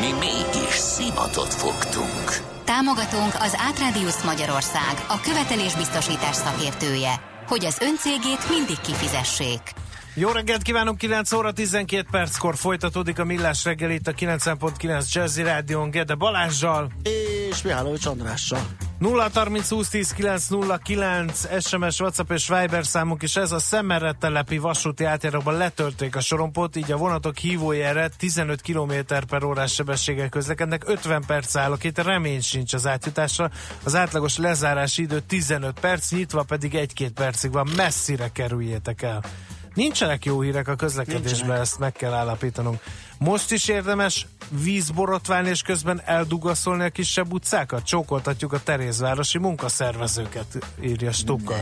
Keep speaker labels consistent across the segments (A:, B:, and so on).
A: Mi mégis szimatot fogtunk.
B: Támogatónk az Átrádiusz Magyarország, a követelésbiztosítás szakértője, hogy az öncégét mindig kifizessék.
C: Jó reggelt kívánunk, 9 óra 12 perckor folytatódik a Millás reggel itt a 9.9 Jazzy Rádion Gede Balázsjal
D: és Mihálovics Andrással.
C: 0 30 20 10 9 0 9 SMS, WhatsApp és Viber számunk is ez a Szemmerre telepi vasúti átjáróban letörték a sorompot, így a vonatok hívójára 15 km per órás sebességgel közlekednek, 50 perc állok itt, remény sincs az átjutásra, az átlagos lezárási idő 15 perc, nyitva pedig 1-2 percig van, messzire kerüljétek el. Nincsenek jó hírek a közlekedésben, Nincsenek. ezt meg kell állapítanunk. Most is érdemes vízborotválni és közben eldugaszolni a kisebb utcákat? Csókoltatjuk a Terézvárosi munkaszervezőket, írja Stuka.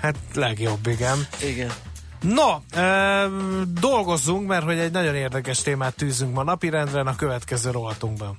C: Hát legjobb, igen.
D: Igen.
C: No, e, dolgozzunk, mert hogy egy nagyon érdekes témát tűzünk ma napirendre a következő rovatunkban.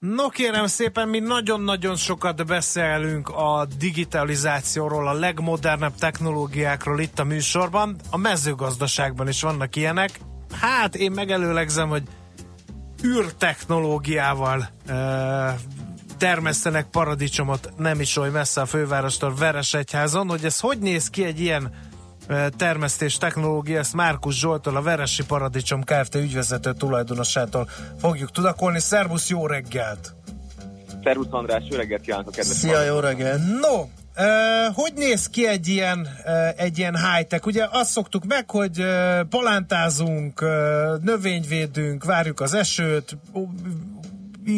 C: No kérem szépen, mi nagyon-nagyon sokat beszélünk a digitalizációról, a legmodernebb technológiákról itt a műsorban. A mezőgazdaságban is vannak ilyenek. Hát én megelőlegzem, hogy űrtechnológiával e, termesztenek paradicsomot nem is oly messze a fővárostól Veresegyházon, hogy ez hogy néz ki egy ilyen termesztés technológia, ezt Márkus Zsoltól, a Veresi Paradicsom Kft. ügyvezető tulajdonosától fogjuk tudakolni. Szervusz, jó reggelt!
E: Szervusz András, jó reggelt kívánok a kedves
D: Szia, jó reggelt!
C: No, Uh, hogy néz ki egy ilyen, uh, egy ilyen high-tech? Ugye azt szoktuk meg, hogy uh, palántázunk, uh, növényvédünk, várjuk az esőt, uh,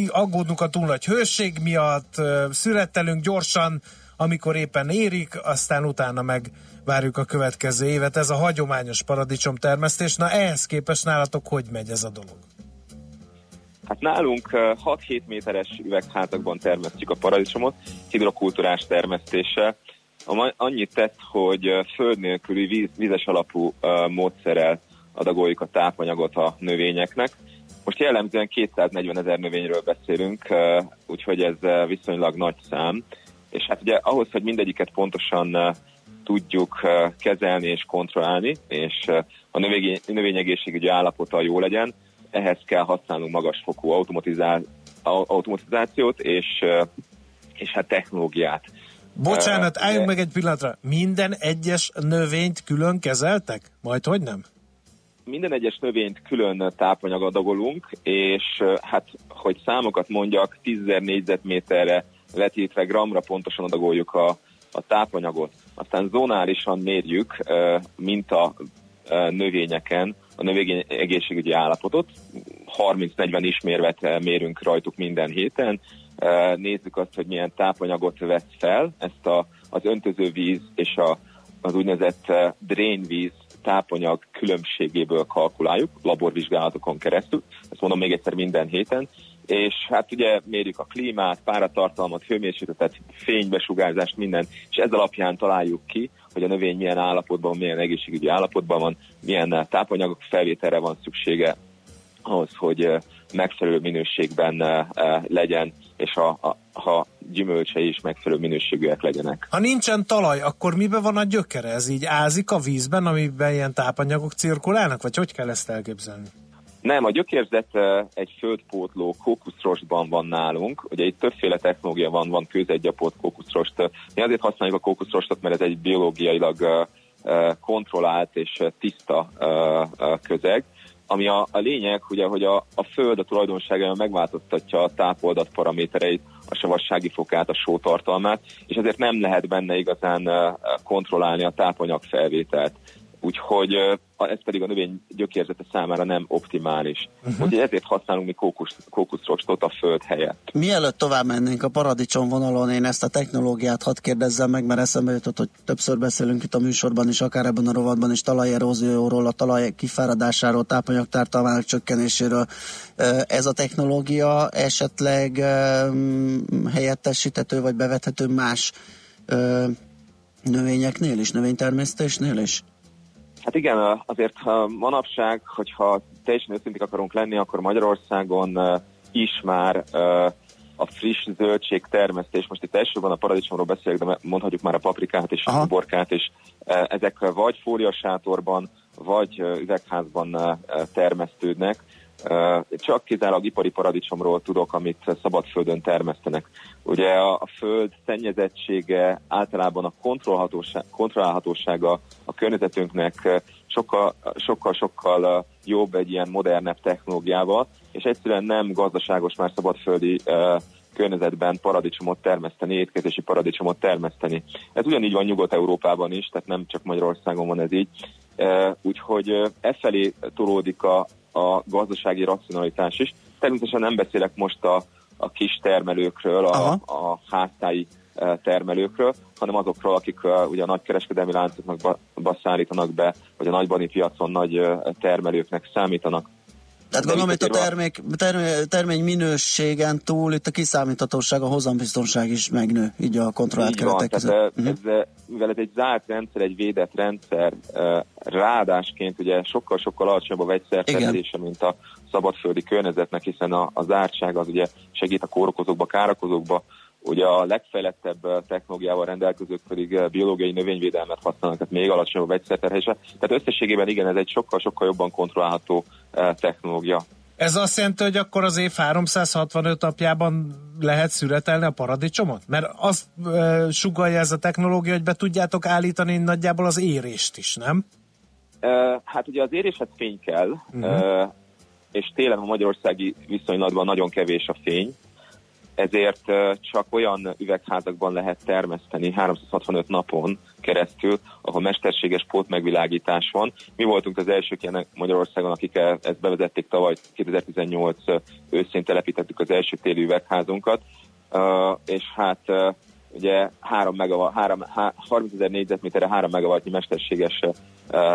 C: aggódunk a túl nagy hőség miatt, uh, születtelünk gyorsan, amikor éppen érik, aztán utána meg várjuk a következő évet. Ez a hagyományos paradicsom termesztés. Na ehhez képest nálatok hogy megy ez a dolog?
E: Hát nálunk 6-7 méteres üvegházakban termesztjük a paradicsomot, hidrokultúrás termesztéssel. Annyit tett, hogy föld nélküli víz, vízes alapú módszerrel adagoljuk a tápanyagot a növényeknek. Most jellemzően 240 ezer növényről beszélünk, úgyhogy ez viszonylag nagy szám. És hát ugye ahhoz, hogy mindegyiket pontosan tudjuk kezelni és kontrollálni, és a növény, növényegészségügyi állapota jó legyen, ehhez kell használnunk magasfokú automatizá- automatizációt és, és hát technológiát.
C: Bocsánat, álljunk meg egy pillanatra. Minden egyes növényt külön kezeltek? Majd hogy nem?
E: Minden egyes növényt külön tápanyagadagolunk, és hát, hogy számokat mondjak, 10 négyzetméterre vetítve gramra pontosan adagoljuk a, a tápanyagot. Aztán zónálisan mérjük mint a növényeken a növény egészségügyi állapotot. 30-40 ismérvet mérünk rajtuk minden héten. Nézzük azt, hogy milyen tápanyagot vesz fel. Ezt a, az öntözővíz és a, az úgynevezett drainvíz tápanyag különbségéből kalkuláljuk, laborvizsgálatokon keresztül. Ezt mondom még egyszer minden héten és hát ugye mérjük a klímát, páratartalmat, hőmérsékletet, fénybesugárzást, minden, és ez alapján találjuk ki, hogy a növény milyen állapotban, milyen egészségügyi állapotban van, milyen tápanyagok felvételre van szüksége ahhoz, hogy megfelelő minőségben legyen, és a, a, ha gyümölcsei is megfelelő minőségűek legyenek.
C: Ha nincsen talaj, akkor miben van a gyökere? Ez így ázik a vízben, amiben ilyen tápanyagok cirkulálnak, vagy hogy kell ezt elképzelni?
E: Nem, a gyökérzet egy földpótló kókuszrostban van nálunk. Ugye itt többféle technológia van, van kőzetgyapott kókuszrost. Mi azért használjuk a kókuszrostot, mert ez egy biológiailag kontrollált és tiszta közeg. Ami a, a lényeg, ugye, hogy a, a föld a tulajdonságában megváltoztatja a tápoldat paramétereit, a savassági fokát, a sótartalmát, és ezért nem lehet benne igazán kontrollálni a tápanyag felvételt. Úgyhogy ez pedig a növény gyökérzete számára nem optimális. Uh-huh. Úgyhogy ezért használunk mi kókusz, kókuszrostot a föld helyett.
D: Mielőtt tovább mennénk a paradicsom vonalon, én ezt a technológiát hadd kérdezzem meg, mert eszembe jutott, hogy többször beszélünk itt a műsorban is, akár ebben a rovatban is talajerózióról, a talaj kifáradásáról, tápanyagtartalmának csökkenéséről. Ez a technológia esetleg helyettesíthető vagy bevethető más növényeknél is, növénytermesztésnél is?
E: Hát igen, azért manapság, hogyha teljesen őszintik akarunk lenni, akkor Magyarországon is már a friss zöldség termesztés, most itt elsősorban a paradicsomról beszélek, de mondhatjuk már a paprikát és Aha. a borkát, és ezek vagy fóliasátorban, vagy üvegházban termesztődnek. Csak kizárólag ipari paradicsomról tudok, amit szabadföldön termesztenek. Ugye a, föld szennyezettsége, általában a kontrollálhatósága a környezetünknek sokkal, sokkal, sokkal jobb egy ilyen modernebb technológiával, és egyszerűen nem gazdaságos már szabadföldi környezetben paradicsomot termeszteni, étkezési paradicsomot termeszteni. Ez ugyanígy van Nyugat-Európában is, tehát nem csak Magyarországon van ez így. Úgyhogy e felé tolódik a, a gazdasági racionalitás is. Természetesen nem beszélek most a, a kis termelőkről, a, a háztáji e, termelőkről, hanem azokról, akik uh, ugye a nagy kereskedelmi láncoknak szállítanak be, vagy a nagybani piacon nagy uh, termelőknek számítanak.
D: Tehát gondolom, hogy a termék, termény, termény minőségen túl itt a kiszámíthatóság, a hozambiztonság is megnő, így a kontrollált így keretek
E: között. Tehát, uh-huh. ez, mivel ez egy zárt rendszer, egy védett rendszer, ráadásként ugye sokkal-sokkal alacsonyabb a vegyszertermelése, mint a szabadföldi környezetnek, hiszen a, a zártság az ugye segít a kórokozókba, károkozókba, Ugye a legfejlettebb technológiával rendelkezők pedig biológiai növényvédelmet használnak, tehát még alacsonyabb a vegyszerterhése. Tehát összességében igen, ez egy sokkal-sokkal jobban kontrollálható technológia.
C: Ez azt jelenti, hogy akkor az év 365 napjában lehet szüretelni a paradicsomot? Mert azt e, sugalja ez a technológia, hogy be tudjátok állítani nagyjából az érést is, nem?
E: E, hát ugye az éréshez fény kell, uh-huh. e, és télen a magyarországi viszonylatban nagyon kevés a fény, ezért csak olyan üvegházakban lehet termeszteni 365 napon keresztül, ahol mesterséges pótmegvilágítás van. Mi voltunk az elsők ilyen Magyarországon, akik e- ezt bevezették tavaly 2018 őszén telepítettük az első téli üvegházunkat, és hát ugye 3 megawatt, 3, 30 ezer négyzetméterre 3 megawattnyi mesterséges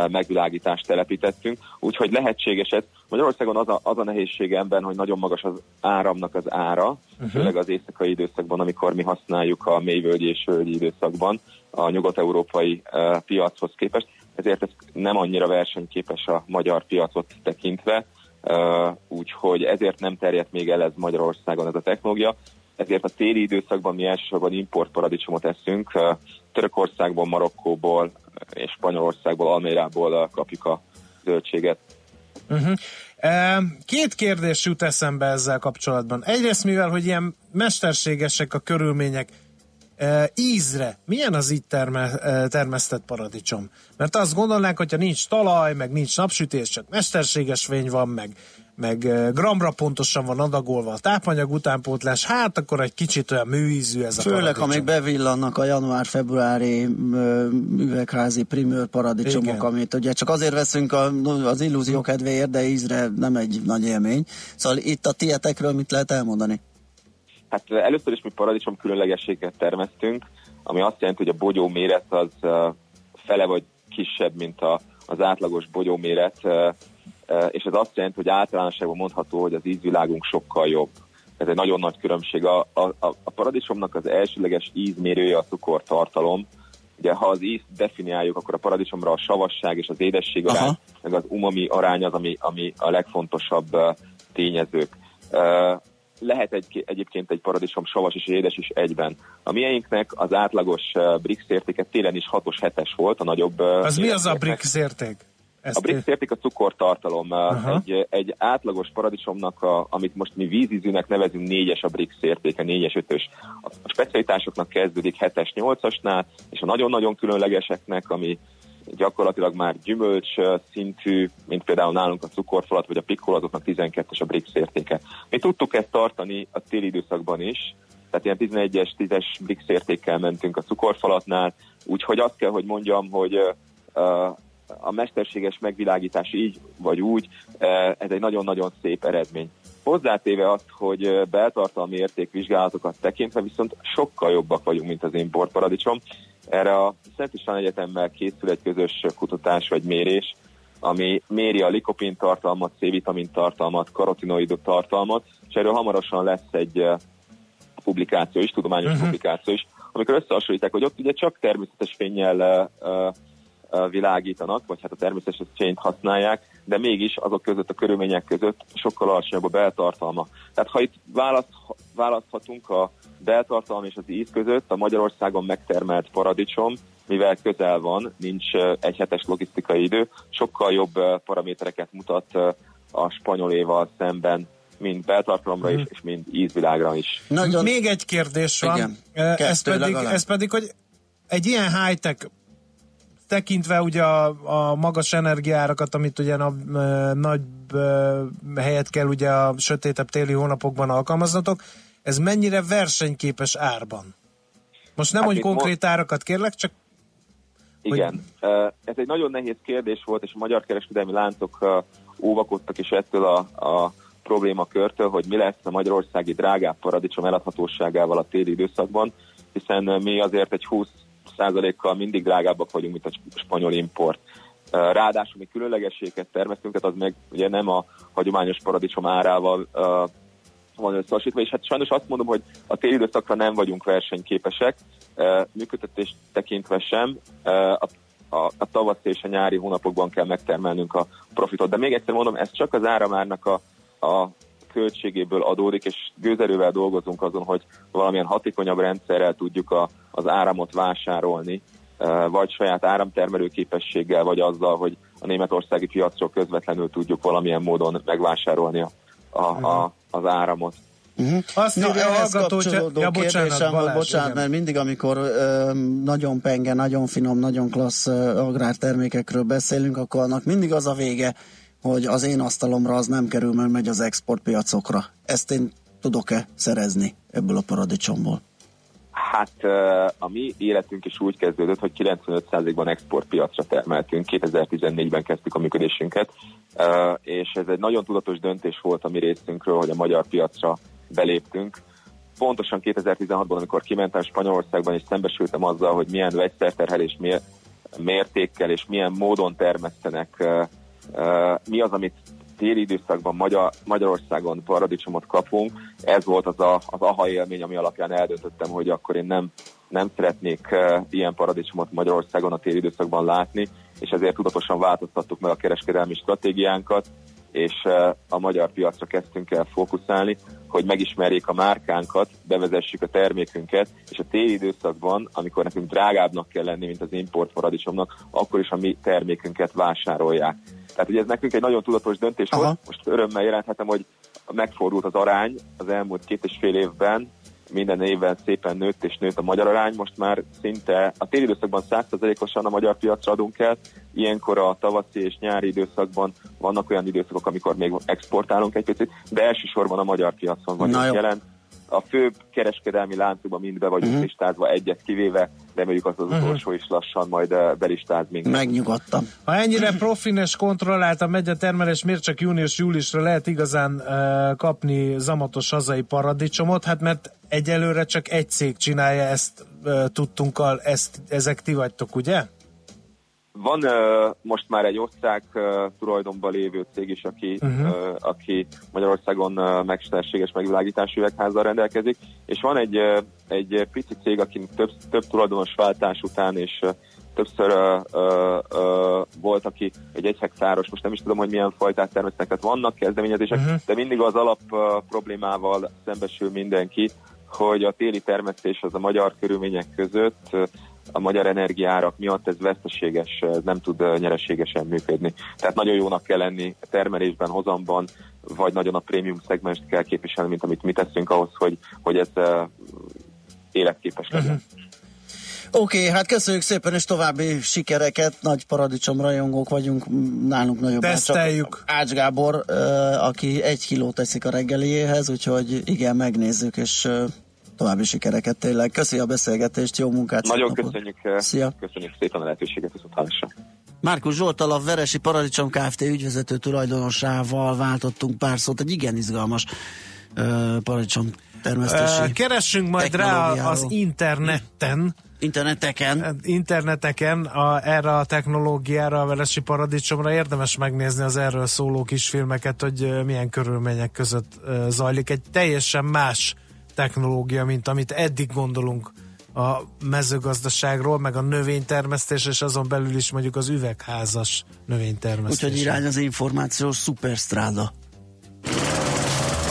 E: megvilágítást telepítettünk, úgyhogy lehetséges ez. Magyarországon az a, az a nehézsége ebben, hogy nagyon magas az áramnak az ára, uh-huh. főleg az éjszakai időszakban, amikor mi használjuk a mélyvölgyi és völgyi időszakban a nyugat-európai uh, piachoz képest, ezért ez nem annyira versenyképes a magyar piacot tekintve, Uh, úgyhogy ezért nem terjedt még el ez Magyarországon ez a technológia ezért a téli időszakban mi elsősorban import paradicsomot eszünk. Törökországból, Marokkóból és Spanyolországból, Almérából kapjuk a zöldséget.
C: Uh-huh. Két kérdés jut eszembe ezzel kapcsolatban. Egyrészt, mivel hogy ilyen mesterségesek a körülmények, ízre, milyen az itt terme, termesztett paradicsom? Mert azt gondolnánk, hogyha nincs talaj, meg nincs napsütés, csak mesterséges fény van, meg meg gramra pontosan van adagolva a tápanyag utánpótlás, hát akkor egy kicsit olyan műízű ez a
D: Főleg, ha még bevillannak a január-februári üvegházi primőr paradicsomok, Igen. amit ugye csak azért veszünk a, az illúzió kedvéért, de ízre nem egy nagy élmény. Szóval itt a tietekről mit lehet elmondani?
E: Hát először is mi paradicsom különlegességet termesztünk, ami azt jelenti, hogy a bogyó méret az fele vagy kisebb, mint a, az átlagos bogyó méret és ez azt jelenti, hogy általánosságban mondható, hogy az ízvilágunk sokkal jobb. Ez egy nagyon nagy különbség. A, a, a paradicsomnak az elsőleges ízmérője a cukortartalom. Ugye, ha az ízt definiáljuk, akkor a paradicsomra a savasság és az édesség arány, Aha. meg az umami arány az, ami, ami a legfontosabb tényezők. Lehet egy, egyébként egy paradicsom savas és édes is egyben. A mieinknek az átlagos BRICS értéke télen is 6-os 7-es volt, a nagyobb...
C: Az mi az a BRICS érték?
E: Ezt a BRICS érték a cukortartalom. Egy, egy átlagos paradicsomnak, a, amit most mi vízízűnek nevezünk, négyes a BRICS értéke, négyes, ötös. A specialitásoknak kezdődik 7-es, 8-asnál, és a nagyon-nagyon különlegeseknek, ami gyakorlatilag már gyümölcs szintű, mint például nálunk a cukorfalat vagy a pikkol, azoknak 12-es a BRICS értéke. Mi tudtuk ezt tartani a téli időszakban is, tehát ilyen 11-es, 10-es BRICS értékkel mentünk a cukorfalatnál, úgyhogy azt kell, hogy mondjam, hogy uh, a mesterséges megvilágítás így vagy úgy, ez egy nagyon-nagyon szép eredmény. Hozzátéve azt, hogy beltartalmi értékvizsgálatokat tekintve viszont sokkal jobbak vagyunk, mint az importparadicsom. Erre a Szent István Egyetemmel készül egy közös kutatás vagy mérés, ami méri a likopin tartalmat, C-vitamin tartalmat, karotinoidok tartalmat, és erről hamarosan lesz egy publikáció is, tudományos uh-huh. publikáció is, amikor összehasonlítják, hogy ott ugye csak természetes fényjel uh, uh, világítanak, vagy hát a természetes fényt használják, de mégis azok között a körülmények között sokkal alacsonyabb a beltartalma. Tehát ha itt választ, választhatunk a beltartalom és az íz között, a Magyarországon megtermelt paradicsom, mivel közel van, nincs egy hetes logisztikai idő, sokkal jobb paramétereket mutat a spanyoléval szemben, mind beltartalomra is, mhm. és mind ízvilágra is.
C: Nagyon... Még egy kérdés van, Igen. ez, pedig, ez pedig, hogy egy ilyen high-tech tekintve ugye a, a magas energiárakat, amit ugye a, a nagy helyet kell ugye a sötétebb téli hónapokban alkalmaznatok, ez mennyire versenyképes árban? Most nem, hát hogy konkrét mo- árakat kérlek, csak
E: igen, hogy... ez egy nagyon nehéz kérdés volt, és a magyar kereskedelmi láncok óvakodtak is ettől a, a problémakörtől, hogy mi lesz a magyarországi drágább paradicsom eladhatóságával a téli időszakban, hiszen mi azért egy 20 kal mindig drágábbak vagyunk, mint a spanyol import. Ráadásul mi különlegességet termesztünk, tehát az meg ugye nem a hagyományos paradicsom árával van összehasonlítva, és hát sajnos azt mondom, hogy a téli időszakra nem vagyunk versenyképesek, működtetés tekintve sem, a, a, a tavasz és a nyári hónapokban kell megtermelnünk a profitot. De még egyszer mondom, ez csak az áramárnak a, a költségéből adódik, és gőzerővel dolgozunk azon, hogy valamilyen hatékonyabb rendszerrel tudjuk a, az áramot vásárolni, vagy saját áramtermelő képességgel, vagy azzal, hogy a németországi piacról közvetlenül tudjuk valamilyen módon megvásárolni a, a, a, az áramot.
C: Uh-huh. Azt Na, írja a hallgató, hogy... Ja, bocsánat, Balázs,
D: bocsánat mert mindig, amikor ö, nagyon penge, nagyon finom, nagyon klassz ö, agrártermékekről beszélünk, akkor annak mindig az a vége, hogy az én asztalomra az nem kerül, mert megy az exportpiacokra. Ezt én tudok-e szerezni ebből a paradicsomból?
E: Hát a mi életünk is úgy kezdődött, hogy 95%-ban exportpiacra termeltünk. 2014-ben kezdtük a működésünket, és ez egy nagyon tudatos döntés volt a mi részünkről, hogy a magyar piacra beléptünk. Pontosan 2016-ban, amikor kimentem Spanyolországban, és szembesültem azzal, hogy milyen vegyszerterhelés mértékkel és milyen módon termesztenek, mi az, amit téli időszakban Magyar, Magyarországon paradicsomot kapunk, ez volt az a, az aha élmény, ami alapján eldöntöttem, hogy akkor én nem, nem szeretnék ilyen paradicsomot Magyarországon a téli időszakban látni, és ezért tudatosan változtattuk meg a kereskedelmi stratégiánkat, és a magyar piacra kezdtünk el fókuszálni, hogy megismerjék a márkánkat, bevezessük a termékünket, és a téli időszakban, amikor nekünk drágábbnak kell lenni, mint az import paradicsomnak, akkor is a mi termékünket vásárolják. Tehát ugye ez nekünk egy nagyon tudatos döntés Aha. volt. Most örömmel jelenthetem, hogy megfordult az arány az elmúlt két és fél évben, minden évben szépen nőtt és nőtt a magyar arány, most már szinte a téli időszakban 100%-osan a magyar piacra adunk el, ilyenkor a tavaszi és nyári időszakban vannak olyan időszakok, amikor még exportálunk egy picit, de elsősorban a magyar piacon vagyunk jelen a főbb kereskedelmi láncokban mind be vagyunk uh-huh. listázva, egyet kivéve, reméljük az az uh-huh. utolsó is lassan majd eh, belistáz minket.
D: Megnyugodtam.
C: Ha ennyire profin és kontrolláltan megy a termelés, miért csak június-júliusra lehet igazán uh, kapni zamatos hazai paradicsomot? Hát mert egyelőre csak egy cég csinálja ezt, uh, tudtunkkal, ezt, ezek ti vagytok, ugye?
E: Van uh, most már egy osztrák uh, tulajdonban lévő cég is, aki, uh-huh. uh, aki Magyarországon uh, mesterséges megvilágítású üvegházzal rendelkezik, és van egy, uh, egy pici cég, aki több, több tulajdonos váltás után, és uh, többször uh, uh, uh, volt, aki egy egy hektáros, most nem is tudom, hogy milyen fajtát termesztenek, tehát vannak kezdeményezések, uh-huh. de mindig az alap uh, problémával szembesül mindenki, hogy a téli termesztés az a magyar körülmények között a magyar energiárak miatt ez veszteséges, nem tud nyereségesen működni. Tehát nagyon jónak kell lenni termelésben, hozamban, vagy nagyon a prémium szegmest kell képviselni, mint amit mi teszünk ahhoz, hogy, hogy ez életképes legyen. Uh-huh.
D: Oké, okay, hát köszönjük szépen, és további sikereket. Nagy paradicsom rajongók vagyunk, nálunk nagyobb.
C: Teszteljük.
D: Ács Gábor, aki egy kilót teszik a reggeliéhez, úgyhogy igen, megnézzük, és további sikereket tényleg. Köszi a beszélgetést, jó munkát!
E: Nagyon köszönjük, eh,
D: Szia.
E: köszönjük szépen a lehetőséget, viszont
D: Márkus Zsoltal a Veresi Paradicsom Kft. ügyvezető tulajdonosával váltottunk pár szót, egy igen izgalmas uh, paradicsom termesztési
C: Keressünk majd rá az interneten,
D: interneteken.
C: Interneteken a, erre a technológiára, a Veresi Paradicsomra érdemes megnézni az erről szóló kisfilmeket, hogy milyen körülmények között zajlik. Egy teljesen más technológia, mint amit eddig gondolunk a mezőgazdaságról, meg a növénytermesztés, és azon belül is mondjuk az üvegházas növénytermesztés.
D: Úgyhogy irány az információs szuperstráda.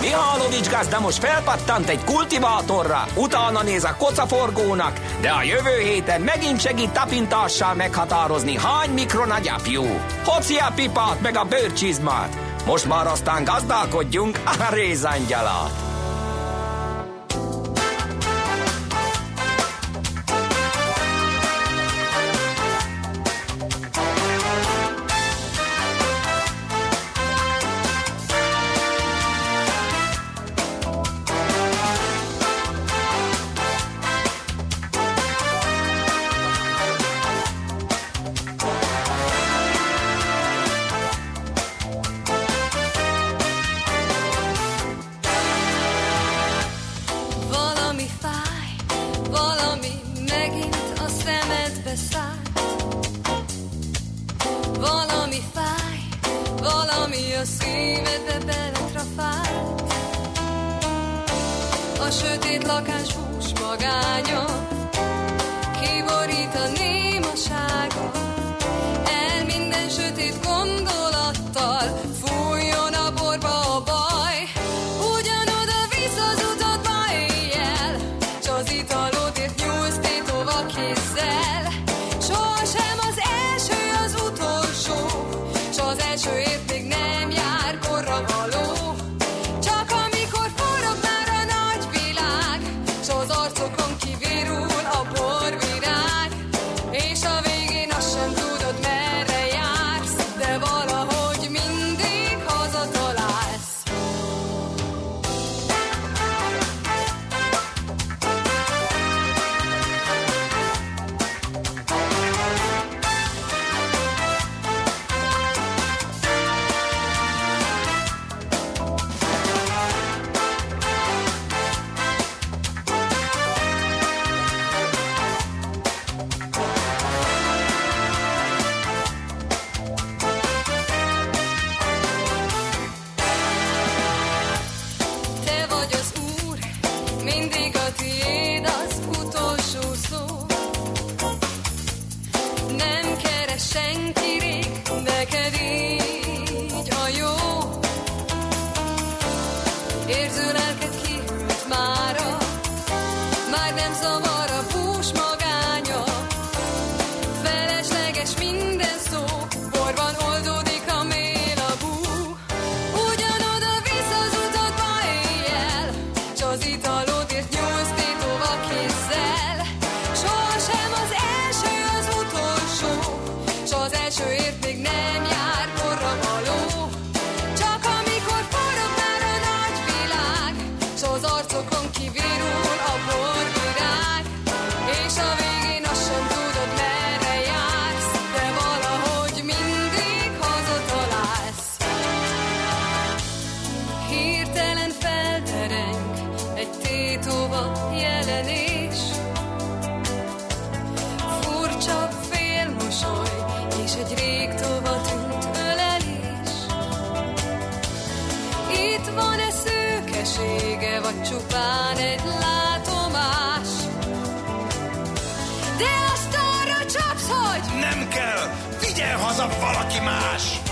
F: Mihálovics gazda most felpattant egy kultivátorra, utána néz a kocaforgónak, de a jövő héten megint segít tapintással meghatározni, hány mikron a gyapjú. Hoci a pipát meg a bőrcsizmát. Most már aztán gazdálkodjunk a rézangyalát. szépsége, vagy csupán egy látomás. De azt arra csapsz, hogy nem kell, vigyen haza valaki más!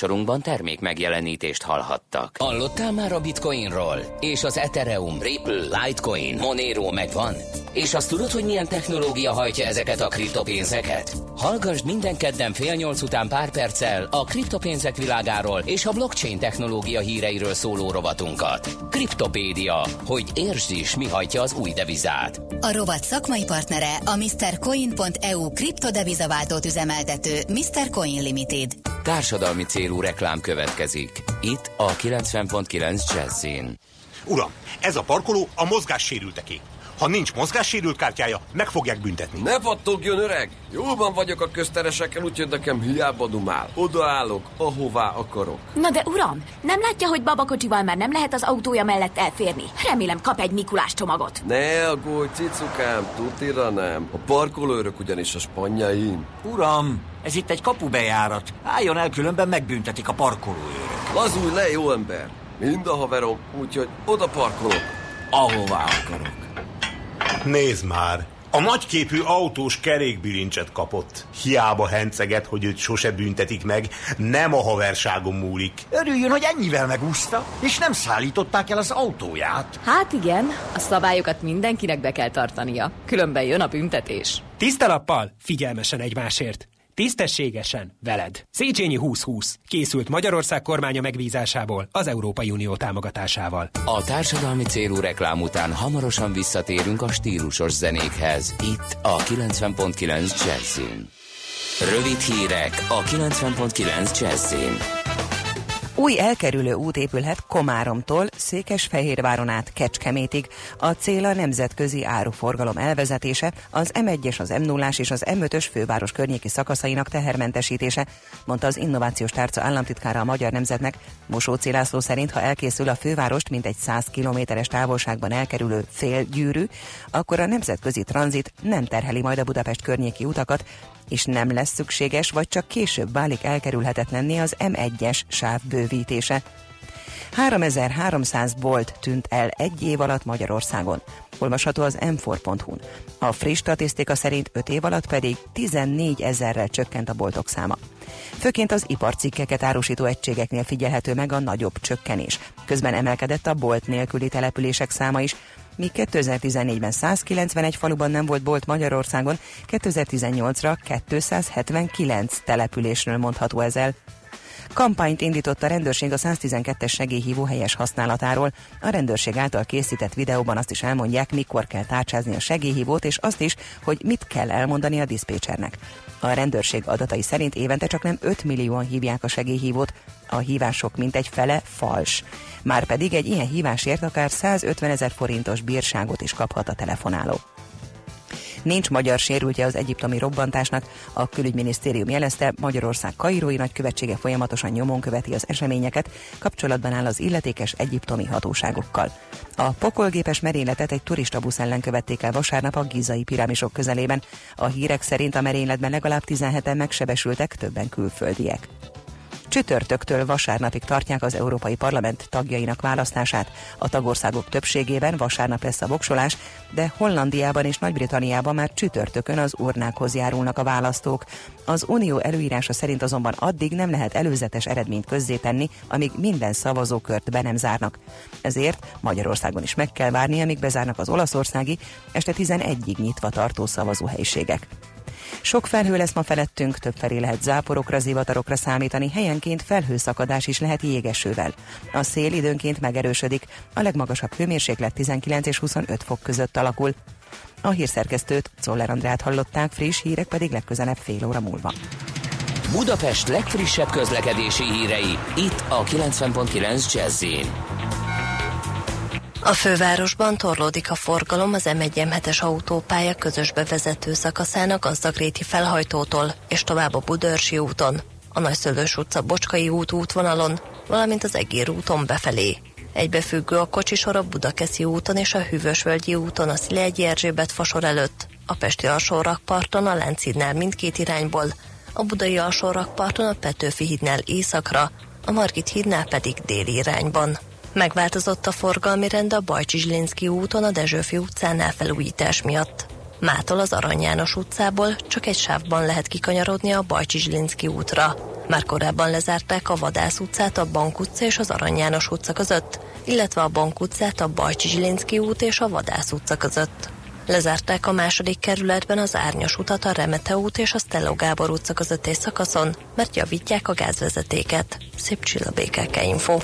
A: Műsorunkban termék megjelenítést hallhattak. Hallottál már a Bitcoinról? És az Ethereum, Ripple, Litecoin, Monero megvan? És azt tudod, hogy milyen technológia hajtja ezeket a kriptopénzeket? Hallgassd minden kedden fél nyolc után pár perccel a kriptopénzek világáról és a blockchain technológia híreiről szóló rovatunkat. Kriptopédia, hogy értsd is, mi hajtja az új devizát.
B: A rovat szakmai partnere a MrCoin.eu kriptodevizaváltót üzemeltető Mr. Coin Limited.
A: Társadalmi célú reklám következik. Itt a 90.9 Jazzin.
G: Uram, ez a parkoló a mozgássérülteké. Ha nincs mozgássérült kártyája, meg fogják büntetni.
H: Ne pattogjon, öreg! Jóban vagyok a közteresekkel, úgyhogy nekem hiába dumál. Odaállok, ahová akarok.
I: Na de uram, nem látja, hogy babakocsival már nem lehet az autója mellett elférni? Remélem kap egy Mikulás csomagot.
H: Ne aggódj, cicukám, tutira nem. A parkolőrök ugyanis a spanyaim.
J: Uram, ez itt egy kapubejárat. Álljon el, különben megbüntetik a parkolóőrök.
H: Lazulj le, jó ember! Mind a haverom, úgyhogy oda parkolok, ahová akarok.
G: Nézd már! A nagyképű autós kerékbilincset kapott. Hiába henceget, hogy őt sose büntetik meg, nem a haverságom múlik.
J: Örüljön, hogy ennyivel megúszta, és nem szállították el az autóját.
K: Hát igen, a szabályokat mindenkinek be kell tartania, különben jön a büntetés.
L: Tiszta lappal, figyelmesen egymásért. Tisztességesen, veled. Széchenyi 2020. Készült Magyarország kormánya megbízásából, az Európai Unió támogatásával.
A: A társadalmi célú reklám után hamarosan visszatérünk a stílusos zenékhez. Itt a 90.9 Jazzin. Rövid hírek a 90.9 Jazzin.
M: Új elkerülő út épülhet Komáromtól Székesfehérváron át Kecskemétig. A cél a nemzetközi áruforgalom elvezetése, az M1-es, az M0-ás és az M5-ös főváros környéki szakaszainak tehermentesítése, mondta az Innovációs Tárca államtitkára a Magyar Nemzetnek. Mosóci László szerint, ha elkészül a fővárost mint egy 100 kilométeres távolságban elkerülő félgyűrű, akkor a nemzetközi tranzit nem terheli majd a Budapest környéki utakat, és nem lesz szükséges, vagy csak később válik elkerülhetetlenné az M1-es sáv bővítése. 3300 bolt tűnt el egy év alatt Magyarországon. Olvasható az m4.hu-n. A friss statisztika szerint 5 év alatt pedig 14 ezerrel csökkent a boltok száma. Főként az iparcikkeket árusító egységeknél figyelhető meg a nagyobb csökkenés. Közben emelkedett a bolt nélküli települések száma is, míg 2014-ben 191 faluban nem volt bolt Magyarországon, 2018-ra 279 településről mondható ez el. Kampányt indított a rendőrség a 112-es segélyhívó helyes használatáról. A rendőrség által készített videóban azt is elmondják, mikor kell tárcsázni a segélyhívót, és azt is, hogy mit kell elmondani a diszpécsernek. A rendőrség adatai szerint évente csak nem 5 millióan hívják a segélyhívót, a hívások mintegy fele fals. Márpedig egy ilyen hívásért akár 150 ezer forintos bírságot is kaphat a telefonáló. Nincs magyar sérültje az egyiptomi robbantásnak, a külügyminisztérium jelezte, Magyarország kairói nagykövetsége folyamatosan nyomon követi az eseményeket, kapcsolatban áll az illetékes egyiptomi hatóságokkal. A pokolgépes merényletet egy turistabusz ellen követték el vasárnap a gizai piramisok közelében. A hírek szerint a merényletben legalább 17-en megsebesültek, többen külföldiek. Csütörtöktől vasárnapig tartják az Európai Parlament tagjainak választását. A tagországok többségében vasárnap lesz a voksolás, de Hollandiában és Nagy-Britanniában már csütörtökön az urnákhoz járulnak a választók. Az unió előírása szerint azonban addig nem lehet előzetes eredményt közzétenni, amíg minden szavazókört be nem zárnak. Ezért Magyarországon is meg kell várni, amíg bezárnak az olaszországi, este 11-ig nyitva tartó szavazóhelyiségek. Sok felhő lesz ma felettünk, több felé lehet záporokra, zivatarokra számítani, helyenként felhőszakadás is lehet jégesővel. A szél időnként megerősödik, a legmagasabb hőmérséklet 19 és 25 fok között alakul. A hírszerkesztőt, Czoller Andrát hallották, friss hírek pedig legközelebb fél óra múlva.
A: Budapest legfrissebb közlekedési hírei, itt a 90.9 jazz
N: a fővárosban torlódik a forgalom az M1-M7-es autópálya közös bevezető szakaszának Gazdagréti felhajtótól és tovább a Budörsi úton, a Nagyszülős utca Bocskai út útvonalon, valamint az Egér úton befelé. Egybefüggő a kocsisor a Budakeszi úton és a Hűvösvölgyi úton a Szilegyi Erzsébet fasor előtt, a Pesti alsó rakparton a Láncidnál mindkét irányból, a budai alsórakparton a Petőfi hídnál északra, a Margit hídnál pedig déli irányban. Megváltozott a forgalmi rend a Bajcsi Zsilinszki úton a Dezsőfi utcánál felújítás miatt. Mától az Arany János utcából csak egy sávban lehet kikanyarodni a Bajcsi Zsilinszki útra. Már korábban lezárták a Vadász utcát a Bank utca és az Arany János utca között, illetve a Bank utcát a Bajcsi Zsilinszki út és a Vadász utca között. Lezárták a második kerületben az Árnyas utat a Remete út és a Stelló Gábor utca közötti szakaszon, mert javítják a gázvezetéket. Szép csillabékeke info.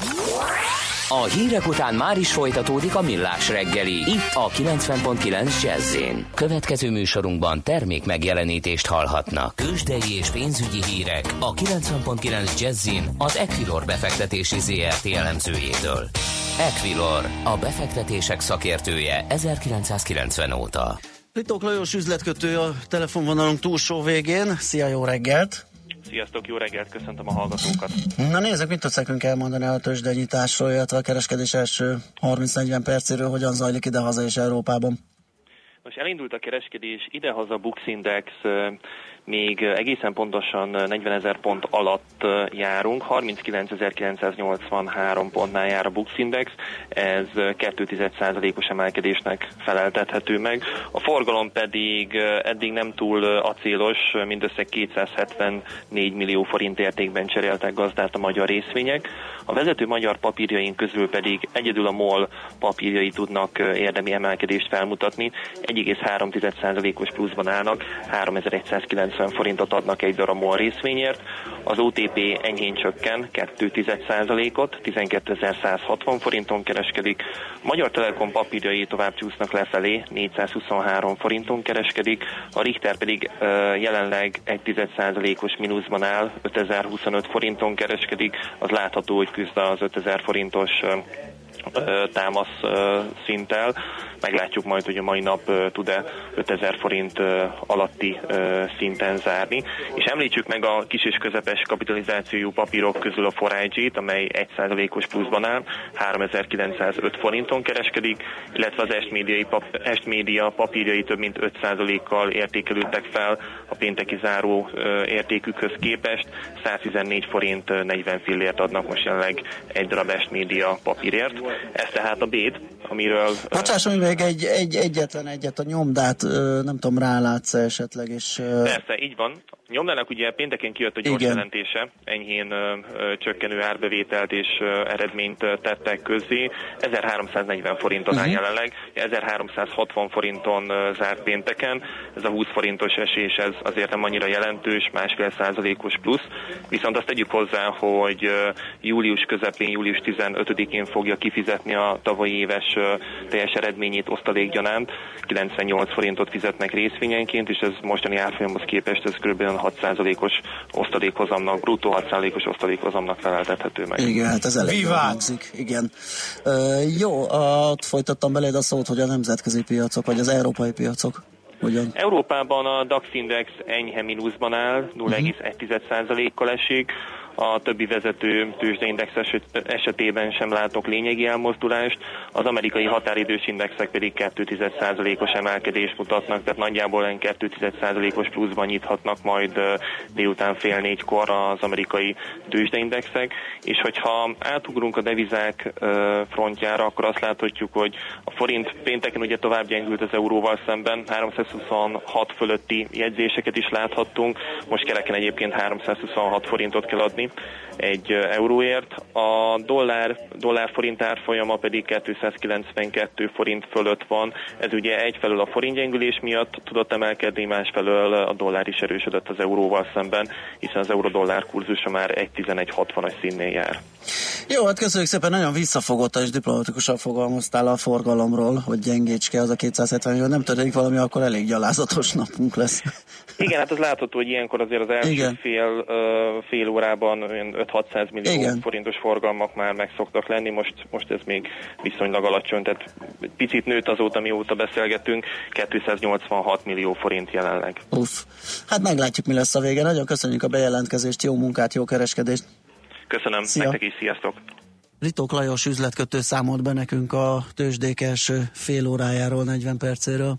A: A hírek után már is folytatódik a millás reggeli, itt a 90.9 jazz Következő műsorunkban termék megjelenítést hallhatnak. Kősdei és pénzügyi hírek a 90.9 jazz az Equilor befektetési ZRT elemzőjétől. Equilor, a befektetések szakértője 1990 óta.
D: Ritok Lajos üzletkötő a telefonvonalunk túlsó végén. Szia, jó reggelt!
O: Sziasztok, jó reggelt, köszöntöm a hallgatókat.
D: Na nézzük, mit tudsz nekünk elmondani a tőzsdenyításról, illetve a kereskedés első 30-40 percéről, hogyan zajlik ide haza és Európában?
O: Most elindult a kereskedés, idehaza Bux Index még egészen pontosan 40 ezer pont alatt járunk, 39.983 pontnál jár a Bux Index, ez 2,1%-os emelkedésnek feleltethető meg. A forgalom pedig eddig nem túl acélos, mindössze 274 millió forint értékben cseréltek gazdát a magyar részvények. A vezető magyar papírjaink közül pedig egyedül a MOL papírjai tudnak érdemi emelkedést felmutatni, 1,3%-os pluszban állnak, 3190 forintot adnak egy darab MOL részvényért, az OTP enyhén csökken 2,1%-ot, 12.160 forinton kereskedik, Magyar Telekom papírjai tovább csúsznak lefelé, 423 forinton kereskedik, a Richter pedig uh, jelenleg 1,1%-os mínuszban áll, 5025 forinton kereskedik, az látható, hogy küzd az 5000 forintos támasz szinttel. Meglátjuk majd, hogy a mai nap tud-e 5000 forint alatti szinten zárni. És említsük meg a kis és közepes kapitalizációjú papírok közül a Forage-t, amely 1%-os pluszban áll, 3905 forinton kereskedik, illetve az Est, pap, Est Média papírjai több mint 5%-kal értékelődtek fel a pénteki záró értékükhöz képest, 114 forint 40 fillért adnak most jelenleg egy darab Est Média papírért. Ez tehát a béd, amiről...
D: Bocsásson még egy, egy, egyetlen egyet a nyomdát, nem tudom, rálátsz esetleg, és...
O: Persze, így van. Nyomdának ugye pénteken kijött a gyors
D: Igen.
O: jelentése, enyhén ö, ö, csökkenő árbevételt és ö, eredményt tettek közzé. 1340 forinton
D: Mhm.
O: jelenleg, 1360 forinton ö, zárt pénteken. Ez a 20 forintos esés ez azért nem annyira jelentős, másfél százalékos plusz. Viszont azt tegyük hozzá, hogy ö, július közepén, július 15-én fogja kifizetni a tavalyi éves teljes eredményét osztalékgyanánt. 98 forintot fizetnek részvényenként, és ez mostani árfolyamhoz képest ez kb. 6%-os osztalékhozamnak, bruttó 6%-os osztalékhozamnak feleltethető meg.
D: Igen, hát ez elég hangzik. Igen. Ö, jó, ott folytattam beléd a szót, hogy a nemzetközi piacok, vagy az európai piacok hogyan?
O: Európában a DAX Index enyhe mínuszban áll, 0,1%-kal esik. A többi vezető tőzsdeindex eset- esetében sem látok lényegi elmozdulást, az amerikai határidős indexek pedig 2,1%-os emelkedést mutatnak, tehát nagyjából olyan 2,1%-os pluszban nyithatnak majd délután fél négykor az amerikai tőzsdeindexek, és hogyha átugrunk a devizák frontjára, akkor azt láthatjuk, hogy a forint pénteken ugye tovább gyengült az euróval szemben, 326 fölötti jegyzéseket is láthattunk, most kereken egyébként 326 forintot kell adni egy ö, euróért. A dollár, dollár forint árfolyama pedig 292 forint fölött van. Ez ugye egyfelől a forint gyengülés miatt tudott emelkedni, másfelől a dollár is erősödött az euróval szemben, hiszen az euró-dollár kurzusa már 1.1160-as színnél jár.
D: Jó, hát köszönjük szépen, nagyon visszafogottan és diplomatikusan fogalmaztál a forgalomról, hogy gyengécske az a 270 jó, nem történik valami, akkor elég gyalázatos napunk lesz.
O: Igen, hát az látható, hogy ilyenkor azért az első
D: Igen.
O: fél, fél órában olyan 5-600 millió
D: Igen.
O: forintos forgalmak már meg szoktak lenni, most, most ez még viszonylag alacsony, tehát egy picit nőtt azóta, mióta beszélgetünk, 286 millió forint jelenleg.
D: Uff. Hát meglátjuk, mi lesz a vége. Nagyon köszönjük a bejelentkezést, jó munkát, jó kereskedést.
O: Köszönöm,
D: Szia.
O: nektek is, sziasztok!
D: Ritók Lajos üzletkötő számolt be nekünk a tőzsdék első fél órájáról, 40 percéről.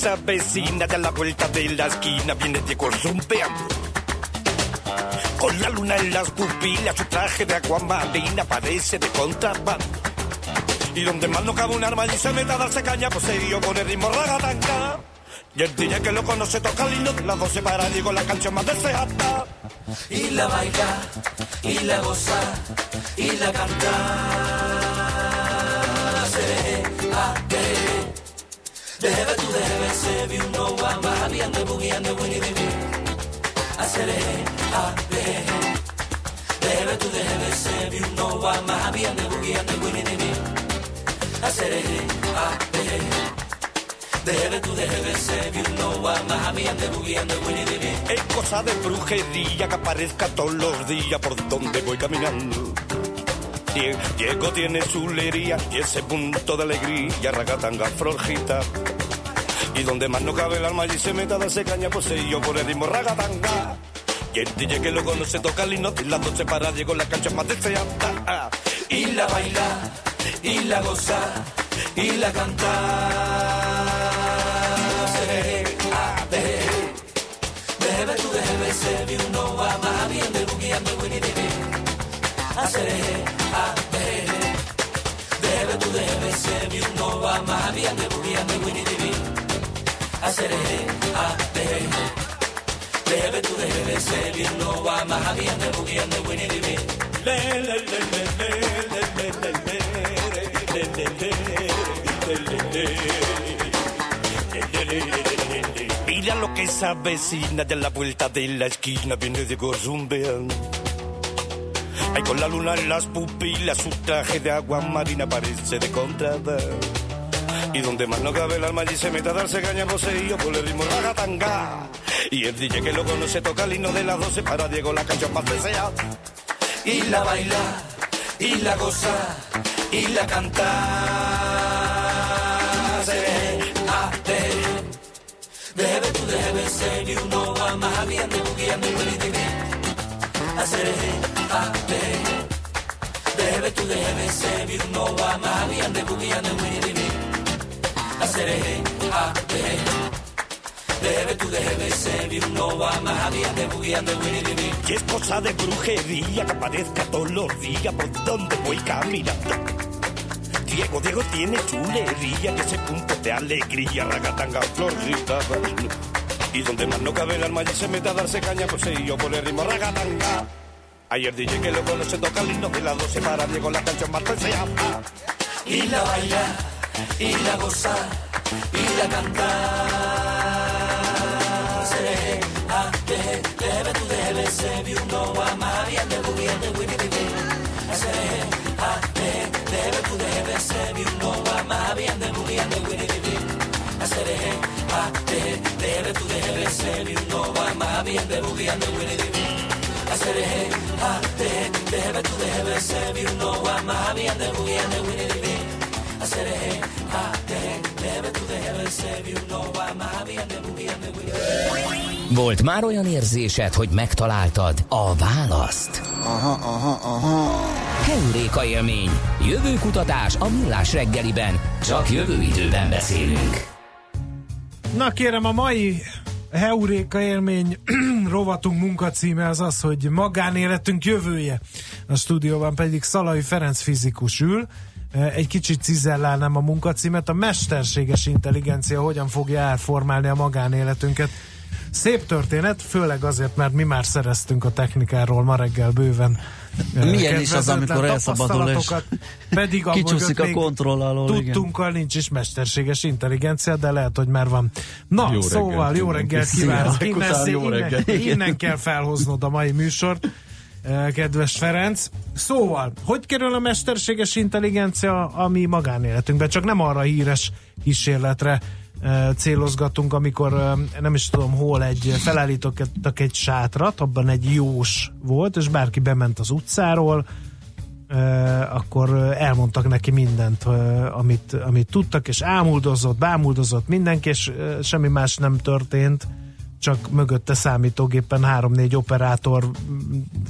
P: Se avecina de la vuelta de la esquina, viene Diego zumpeando. Con la luna en las pupilas, su traje de aguamarina parece de contrabando. Y donde más no cabe un arma y se meta a darse caña, pues se dio con el ritmo ragatanga. Y el día que lo conoce toca de las 12 para Diego la canción más deseada.
Q: y la baila, y la goza, y la canta. Se, The heaven to the heaven, save no know I'm happy and the boogie and the winnie the bee. I said, hey, happy. The heaven to the heaven, save you know I'm happy boogie and the winnie the bee. I said, hey, happy. The heaven to the heaven, save you boogie and the winnie the bee.
P: Es cosa de brujería que aparezca todos los días por donde voy caminando Die- Diego tiene su lería y ese punto de alegría, ragatanga florjita. Y donde más no cabe el alma y se meta darse caña, pues yo por el ritmo ragatanga. Y el DJ que lo conoce toca el y las 12 para Diego la cancha más deseada.
Q: y la baila, y la goza, y la canta. Se, a, de, debe tu debe se vi uno va más bien de boogie and the winnie Hacer mahaviane buhiane winidibi asereje a dejeje dejebe tu dejebe se viendo wa mahaviane buhiane winidibi le le le le le le le le le le le le le le
P: Mira lo que esa vecina de la vuelta de la esquina viene de Gozumbean. Ay, con la luna en las pupilas, su traje de agua marina parece de contrabando. Y donde más no cabe el alma allí se mete a darse caña poseído por el ritmo ragatanga. Y el DJ que lo conoce toca el himno de las 12 para Diego la canción más deseada.
Q: y la baila, y la goza, y la canta. Se ve, a, de, debe tu debe ser y uno va más bien de and the winnie the Hacer a, de, debe tu debe ser y uno va más bien de boogie and the winnie the Hacer a, de, tu debe ser y uno va más bien de winnie the
P: Y es cosa de brujería que aparezca todos los días por donde voy caminando. Diego, Diego tiene chulería, que ese punto de alegría, ragatanga, florcita. Y donde más no cabe el alma y se mete a darse caña, pues sí, yo por el ritmo ragatanga. Ayer DJ que lo conoce toca himno de las 12 para Diego la canción más deseada.
Q: y la baila, y la gozar y la cantar. Seré a ah, deje, debe tu debe, se vi uno a María de Bubiente, Wini Bibi. Seré a deje, debe tu debe, se vi uno a María de Bubiente, Wini Bibi. Seré a deje, debe tu debe, se vi uno a María de Bubiente, Wini Bibi. Seré a deje, debe tu debe, se vi uno a María de Bubiente, Wini Bibi. The the a, de, debe tu debe se vi uno va más bien de boogie and the winnie the
A: Volt már olyan érzésed, hogy megtaláltad a választ?
D: Aha, aha, aha.
A: Heuréka élmény. Jövő kutatás a millás reggeliben. Csak jövő időben beszélünk.
C: Na kérem, a mai Heuréka élmény rovatunk munkacíme az az, hogy magánéletünk jövője. A stúdióban pedig Szalai Ferenc fizikus ül. Egy kicsit cizellálnám a munkacímet. A mesterséges intelligencia hogyan fogja elformálni a magánéletünket. Szép történet, főleg azért, mert mi már szereztünk a technikáról ma reggel bőven. eh,
D: Milyen is az, amikor elszabadul, és
C: tapasztalatokat, pedig
D: kicsúszik a kontroll alól, igen.
C: Tudtunkkal nincs is mesterséges intelligencia, de lehet, hogy már van. Na,
D: Jó
C: szóval
D: reggelt
C: jó
D: Szia.
C: kívánok! Innen, innen, innen kell felhoznod a mai műsort. Eh, kedves Ferenc. Szóval, hogy kerül a mesterséges intelligencia a mi magánéletünkbe? Csak nem arra híres kísérletre eh, célozgatunk, amikor eh, nem is tudom hol egy felállítottak egy sátrat, abban egy jós volt, és bárki bement az utcáról, akkor elmondtak neki mindent, amit, amit tudtak, és ámuldozott, bámuldozott mindenki, és semmi más nem történt, csak mögötte számítógépen három-négy operátor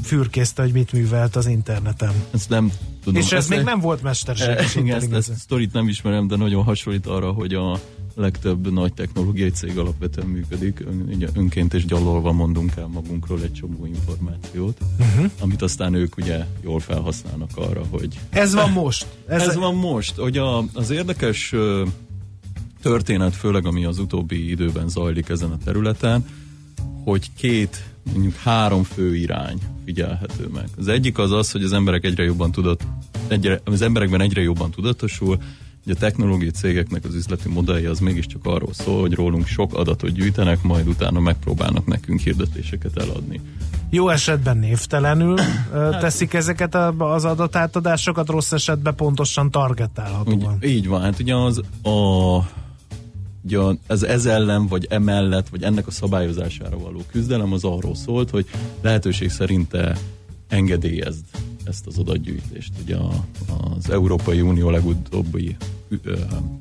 C: fürkészte, hogy mit művelt az interneten.
R: Ezt nem tudom.
C: És ez még
R: ne-
C: nem volt mesterséges
R: Eh, Igen, ezt, ezt sztorit nem ismerem, de nagyon hasonlít arra, hogy a legtöbb nagy technológiai cég alapvetően működik. Ön, önként és gyalolva mondunk el magunkról egy csomó információt,
C: Uh-huh.
R: amit aztán ők ugye jól felhasználnak arra, hogy...
C: Ez van most.
R: Ez,
C: Ez-
R: van most. Hogy a, az érdekes történet, főleg ami az utóbbi időben zajlik ezen a területen, hogy két, mondjuk három fő irány figyelhető meg. Az egyik az az, hogy az emberek egyre jobban tudat, egyre, az emberekben egyre jobban tudatosul, hogy a technológiai cégeknek az üzleti modellje az mégiscsak arról szól, hogy rólunk sok adatot gyűjtenek, majd utána megpróbálnak nekünk hirdetéseket eladni.
C: Jó esetben névtelenül
R: Hát-
C: teszik ezeket az adatátadásokat, rossz esetben pontosan targetálhatóan.
R: Úgy, így van, hát ugye az a- ez, ez ellen, vagy emellett, vagy ennek a szabályozására való küzdelem az arról szólt, hogy lehetőség szerint te engedélyezd ezt az adatgyűjtést. Ugye a, az Európai Unió legutóbbi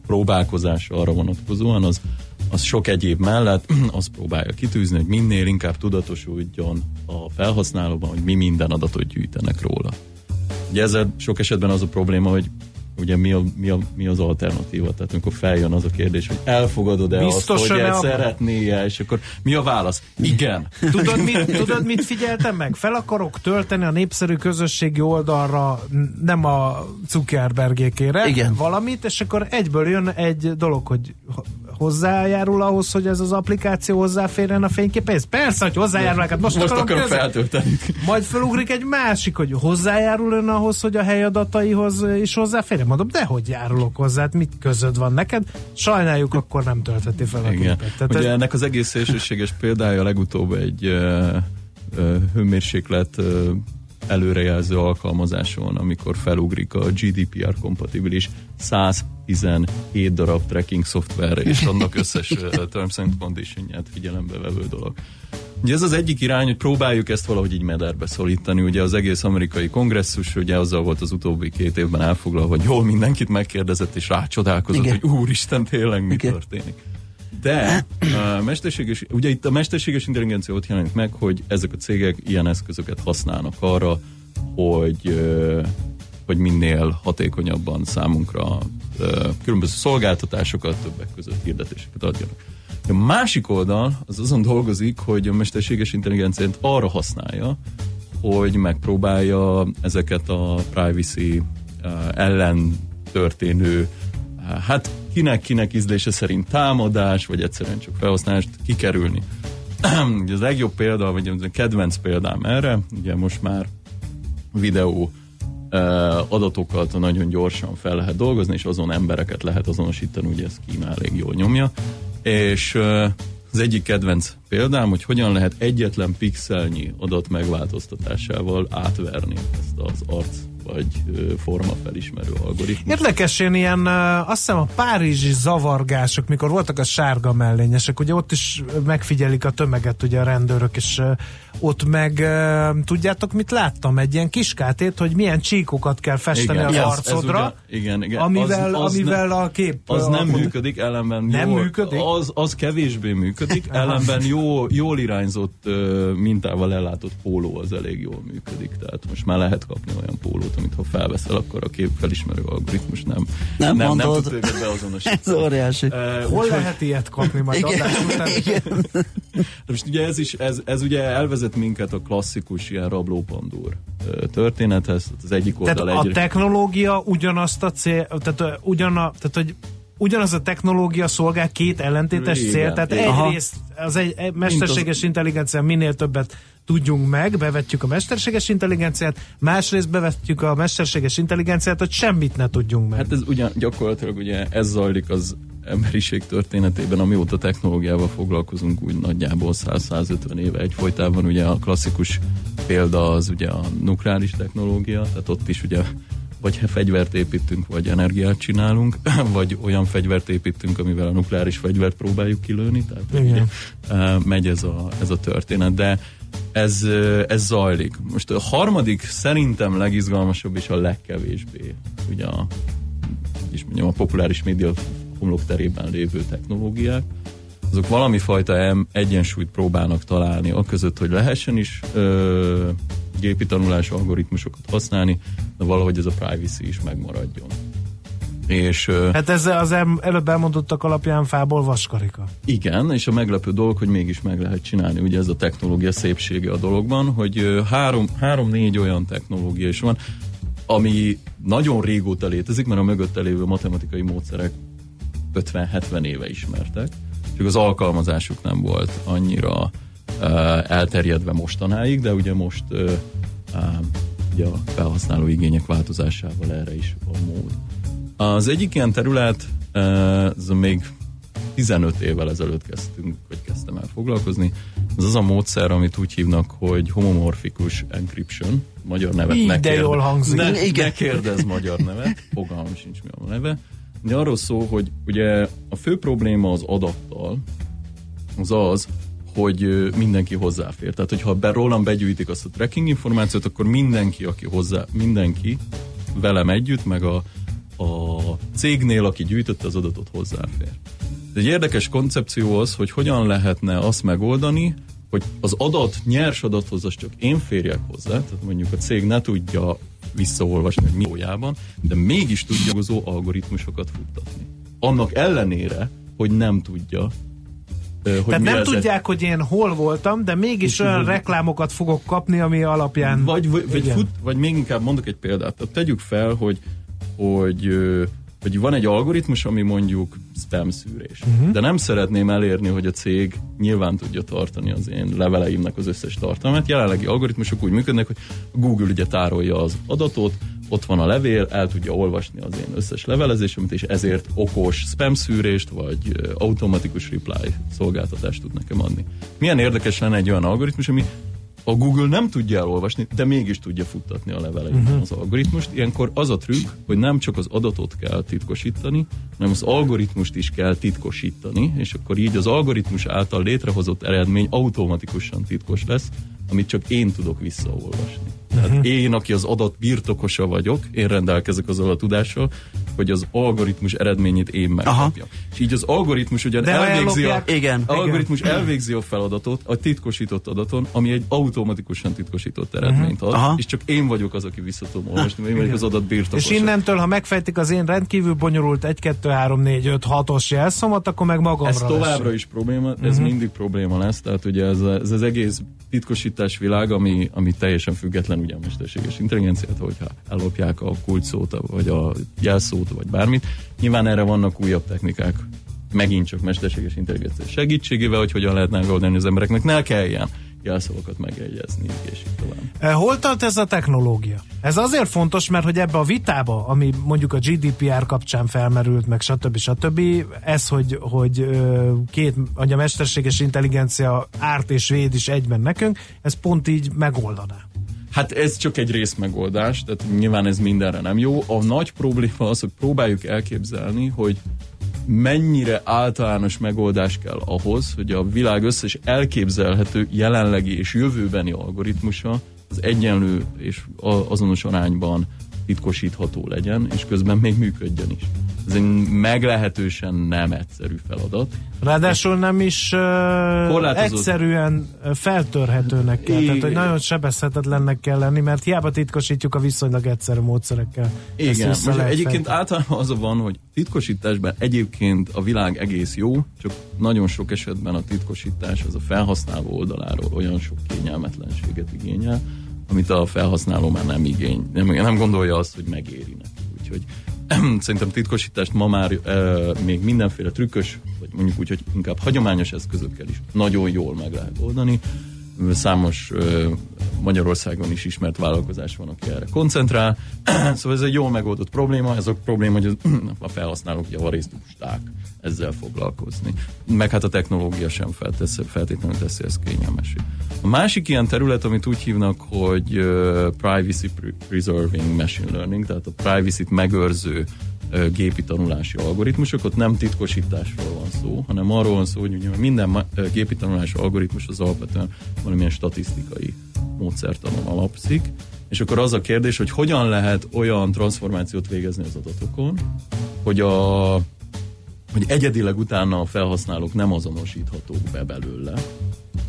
R: próbálkozása arra vonatkozóan, az, az sok egyéb mellett azt próbálja kitűzni, hogy minél inkább tudatosuljon a felhasználóban, hogy mi minden adatot gyűjtenek róla. Ugye ezzel sok esetben az a probléma, hogy ugye mi, a, mi, a, mi az alternatíva? Tehát amikor feljön az a kérdés, hogy elfogadod-e azt,
C: Biztosan
R: hogy
C: ne
R: egy
C: akar-
R: szeretnéje, és akkor mi a válasz? Igen.
C: Tudod mit, tudod, mit figyeltem meg? Fel akarok tölteni a népszerű közösségi oldalra, nem a Zuckerbergékére,
D: Igen.
C: valamit, és akkor egyből jön egy dolog, hogy ho- hozzájárul ahhoz, hogy ez az applikáció hozzáférjen a fényképéhez? Persze, hogy hozzájárul, hát most,
R: Most
C: akarom
R: akarom feltölteni.
C: Majd felugrik egy másik, hogy hozzájárul ön ahhoz, hogy a helyadataihoz is hozzáférjen. Mondom, de hogy járulok hozzá, hát mit közöd van neked? Sajnáljuk, akkor nem töltheti fel a
R: Igen.
C: képet. Tehát
R: Ugye
C: ez,
R: ennek az egész szélsőséges példája legutóbb egy uh, uh, hőmérséklet uh, előrejelző alkalmazáson, amikor felugrik a GDPR kompatibilis 117 darab tracking szoftverre, és annak összes terms and condition figyelembe vevő dolog. Ugye ez az egyik irány, hogy próbáljuk ezt valahogy így mederbe szorítani. Ugye az egész amerikai kongresszus, ugye azzal volt az utóbbi két évben elfoglalva, hogy jól mindenkit megkérdezett, és rácsodálkozott,
D: Igen.
R: hogy úristen, tényleg mi
D: Igen.
R: történik. De a mesterséges, ugye itt a mesterséges intelligencia ott jelenik meg, hogy ezek a cégek ilyen eszközöket használnak arra, hogy, hogy minél hatékonyabban számunkra különböző szolgáltatásokat, többek között hirdetéseket adjanak. A másik oldal az azon dolgozik, hogy a mesterséges intelligenciát arra használja, hogy megpróbálja ezeket a privacy ellen történő, hát kinek-kinek ízlése szerint támadás, vagy egyszerűen csak felhasználást kikerülni. Ugye az legjobb példa, vagy a kedvenc példám erre, ugye most már videó adatokat nagyon gyorsan fel lehet dolgozni, és azon embereket lehet azonosítani, ugye ez Kína elég jól nyomja. És az egyik kedvenc példám, hogy hogyan lehet egyetlen pixelnyi adat megváltoztatásával átverni ezt az arc vagy forma felismerő algoritmus.
C: Érdekes, én ilyen, azt hiszem a párizsi zavargások, mikor voltak a sárga mellényesek, ugye ott is megfigyelik a tömeget ugye a rendőrök, és ott meg tudjátok, mit láttam? Egy ilyen kiskátét, hogy milyen csíkokat kell festeni az
R: ez- ez
C: arcodra,
R: ugye- igen, igen.
C: amivel,
R: Az- az
C: amivel
R: ne-
C: a kép...
R: Az nem
C: alkot-
R: működik, ellenben
C: Nem
R: jól,
C: működik?
R: Az, az kevésbé működik, ellenben jó, jól irányzott mintával ellátott póló az elég jól működik. Tehát most már lehet kapni olyan pólót, amit ha felveszel, akkor a kép felismerő algoritmus nem,
D: Nem
R: nem, nem tud téged beazonosítani.
D: Ez óriási.
R: Uh,
C: Hol lehet ilyet kapni majd
D: Igen,
C: adás után?
D: igen.
R: De most ugye ez is, ez, ez ugye elvezet minket a klasszikus ilyen rablópandúr történethez. Az egyik
C: Tehát
R: oldal
C: a technológia ugyanazt a cél, tehát, ugyana, tehát hogy ugyanaz a technológia szolgál két ellentétes
R: Igen,
C: cél, tehát
R: igen.
C: egyrészt az egy, egy mesterséges intelligencia minél többet tudjunk meg, bevetjük a mesterséges intelligenciát, másrészt bevetjük a mesterséges intelligenciát, hogy semmit ne tudjunk meg.
R: Hát ez ugyan, gyakorlatilag ugye ez zajlik az emberiség történetében, amióta technológiával foglalkozunk, úgy nagyjából 100-150 éve egyfolytában, ugye a klasszikus példa az ugye a nukleáris technológia, tehát ott is ugye vagy fegyvert építünk, vagy energiát csinálunk, vagy olyan fegyvert építünk, amivel a nukleáris fegyvert próbáljuk kilőni, tehát
C: Igen.
R: ugye, megy ez a, ez a történet, de ez, ez zajlik. Most a harmadik szerintem legizgalmasabb és a legkevésbé ugye a, is mondjam, a populáris média homlokterében lévő technológiák, azok valami fajta egyensúlyt próbálnak találni a között, hogy lehessen is ö, gépi tanulás algoritmusokat használni, de valahogy ez a privacy is megmaradjon. És
C: Hát ez az el, előbb elmondottak alapján fából vaskarika.
R: igen, és a meglepő dolog, hogy mégis meg lehet csinálni. Ugye ez a technológia szépsége a dologban, hogy három, három-négy olyan technológia is van, ami nagyon régóta létezik, mert a mögötte lévő matematikai módszerek 50-70 éve ismertek, csak az alkalmazásuk nem volt annyira uh, elterjedve mostanáig, de ugye most uh, uh, ugye a felhasználó igények változásával erre is van mód. Az egyik ilyen terület, ez még 15 évvel ezelőtt kezdtünk, vagy kezdtem el foglalkozni, ez az a módszer, amit úgy hívnak, hogy homomorfikus encryption, magyar nevet
C: Így,
R: ne
C: de jól hangzik.
R: Ne,
C: Igen.
R: ne kérdezz magyar nevet, fogalmam sincs mi a neve. De arról szól, hogy ugye a fő probléma az adattal az az, hogy mindenki hozzáfér. Tehát, hogyha be, rólam begyűjtik azt a tracking információt, akkor mindenki, aki hozzá, mindenki velem együtt, meg a, a cégnél, aki gyűjtötte az adatot hozzáfér. Egy érdekes koncepció az, hogy hogyan lehetne azt megoldani, hogy az adat, nyers adathoz az csak én férjek hozzá, tehát mondjuk a cég ne tudja visszaolvasni, hogy mi valójában, de mégis tudja dolgozó algoritmusokat futtatni. Annak ellenére, hogy nem tudja, hogy
C: Tehát nem tudják, hogy én hol voltam, de mégis
R: És
C: olyan
R: tudod-
C: reklámokat fogok kapni, ami alapján...
R: Vagy, vagy, vagy, fut, vagy még inkább mondok egy példát. Tehát tegyük fel, hogy, hogy, hogy van egy algoritmus, ami mondjuk spam szűrés. Uh-huh. De nem szeretném elérni, hogy a cég nyilván tudja tartani az én leveleimnek az összes tartalmát. Jelenlegi algoritmusok úgy működnek, hogy Google ugye tárolja az adatot, ott van a levél, el tudja olvasni az én összes levelezésemet, és ezért okos spam szűrést, vagy automatikus reply szolgáltatást tud nekem adni. Milyen érdekes lenne egy olyan algoritmus, ami a Google nem tudja elolvasni, de mégis tudja futtatni a leveleimben
C: Mhm.
R: uh-huh. az algoritmust. Ilyenkor az a trükk, hogy nem csak az adatot kell titkosítani, hanem az algoritmust is kell titkosítani, és akkor így az algoritmus által létrehozott eredmény automatikusan titkos lesz, amit csak én tudok visszaolvasni. Tehát
C: Mhm.
R: én, aki az adat birtokosa vagyok, én rendelkezek azzal a tudással, hogy az algoritmus eredményét én megkapjam. És így az algoritmus ugyan
D: De
R: elvégzi a,
D: Igen.
R: algoritmus
D: Igen.
R: elvégzi a feladatot a titkosított adaton, ami egy automatikusan titkosított eredményt ad,
C: Aha.
R: és csak én vagyok az, aki vissza tudom olvasni, én vagyok az adat
C: És
R: birtokosa.
C: innentől, ha megfejtik az én rendkívül bonyolult 1, 2, 3, 4, 5, 6-os jelszomat, akkor meg magamra
R: Ez továbbra
C: veszem.
R: is probléma, ez
C: Mhm.
R: mindig probléma lesz, tehát ugye ez, ez az egész titkosítás világ, ami, ami teljesen független ugye a mesterséges intelligenciától, hogyha ellopják a kulcsszót, vagy a jelszót, vagy bármit. Nyilván erre vannak újabb technikák, megint csak mesterséges intelligencia segítségével, hogy hogyan lehet megoldani az embereknek, ne kelljen jelszavakat megjegyezni, és így tovább.
C: Eh, Hol tart ez a technológia? Ez azért fontos, mert hogy ebbe a vitába, ami mondjuk a GDPR kapcsán felmerült, meg stb. stb. Ez, hogy, hogy két, hogy a mesterséges intelligencia árt és véd is egyben nekünk, ez pont így megoldaná.
R: Hát ez csak egy részmegoldás, tehát nyilván ez mindenre nem jó. A nagy probléma az, hogy próbáljuk elképzelni, hogy mennyire általános megoldás kell ahhoz, hogy a világ összes elképzelhető jelenlegi és jövőbeni algoritmusa az egyenlő és azonos arányban titkosítható legyen, és közben még működjön is. Ez egy meglehetősen nem egyszerű feladat.
C: Ráadásul nem is uh,
R: Korlátozott.
C: egyszerűen feltörhetőnek kell, tehát hogy nagyon sebezhetetlennek kell lenni, mert hiába titkosítjuk a viszonylag egyszerű módszerekkel.
R: Igen, most egyébként
C: fejteni.
R: általában az a van, hogy titkosításban egyébként a világ egész jó, csak nagyon sok esetben a titkosítás az a felhasználó oldaláról olyan sok kényelmetlenséget igényel, amit a felhasználó már nem igény, nem, nem gondolja azt, hogy megéri neki. Úgyhogy szerintem titkosítást ma már e, még mindenféle trükkös, vagy mondjuk úgy, hogy inkább hagyományos eszközökkel is nagyon jól meg lehet oldani. Számos Magyarországon is ismert vállalkozás van, aki erre koncentrál. szóval ez egy jól megoldott probléma, ez a probléma, hogy a felhasználók javarészt lusták ezzel foglalkozni. Meg hát a technológia sem feltesz, feltétlenül teszi ezt kényelmesé. A másik ilyen terület, amit úgy hívnak, hogy privacy preserving machine learning, tehát a privacy-t megőrző uh, gépi tanulási algoritmusok, ott nem titkosításról van szó, hanem arról van szó, hogy ugye minden gépi tanulási algoritmus az alapvetően valamilyen statisztikai módszertanon alapszik, és akkor az a kérdés, hogy hogyan lehet olyan transformációt végezni az adatokon, hogy a hogy egyedileg utána a felhasználók nem azonosíthatók be belőle,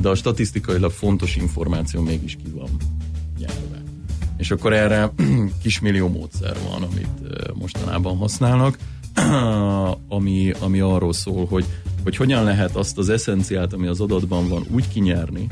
R: de a statisztikailag fontos információ mégis ki van nyelve. És akkor erre kismillió módszer van, amit mostanában használnak, ami, ami arról szól, hogy, hogy hogyan lehet azt az eszenciát, ami az adatban van, úgy kinyerni,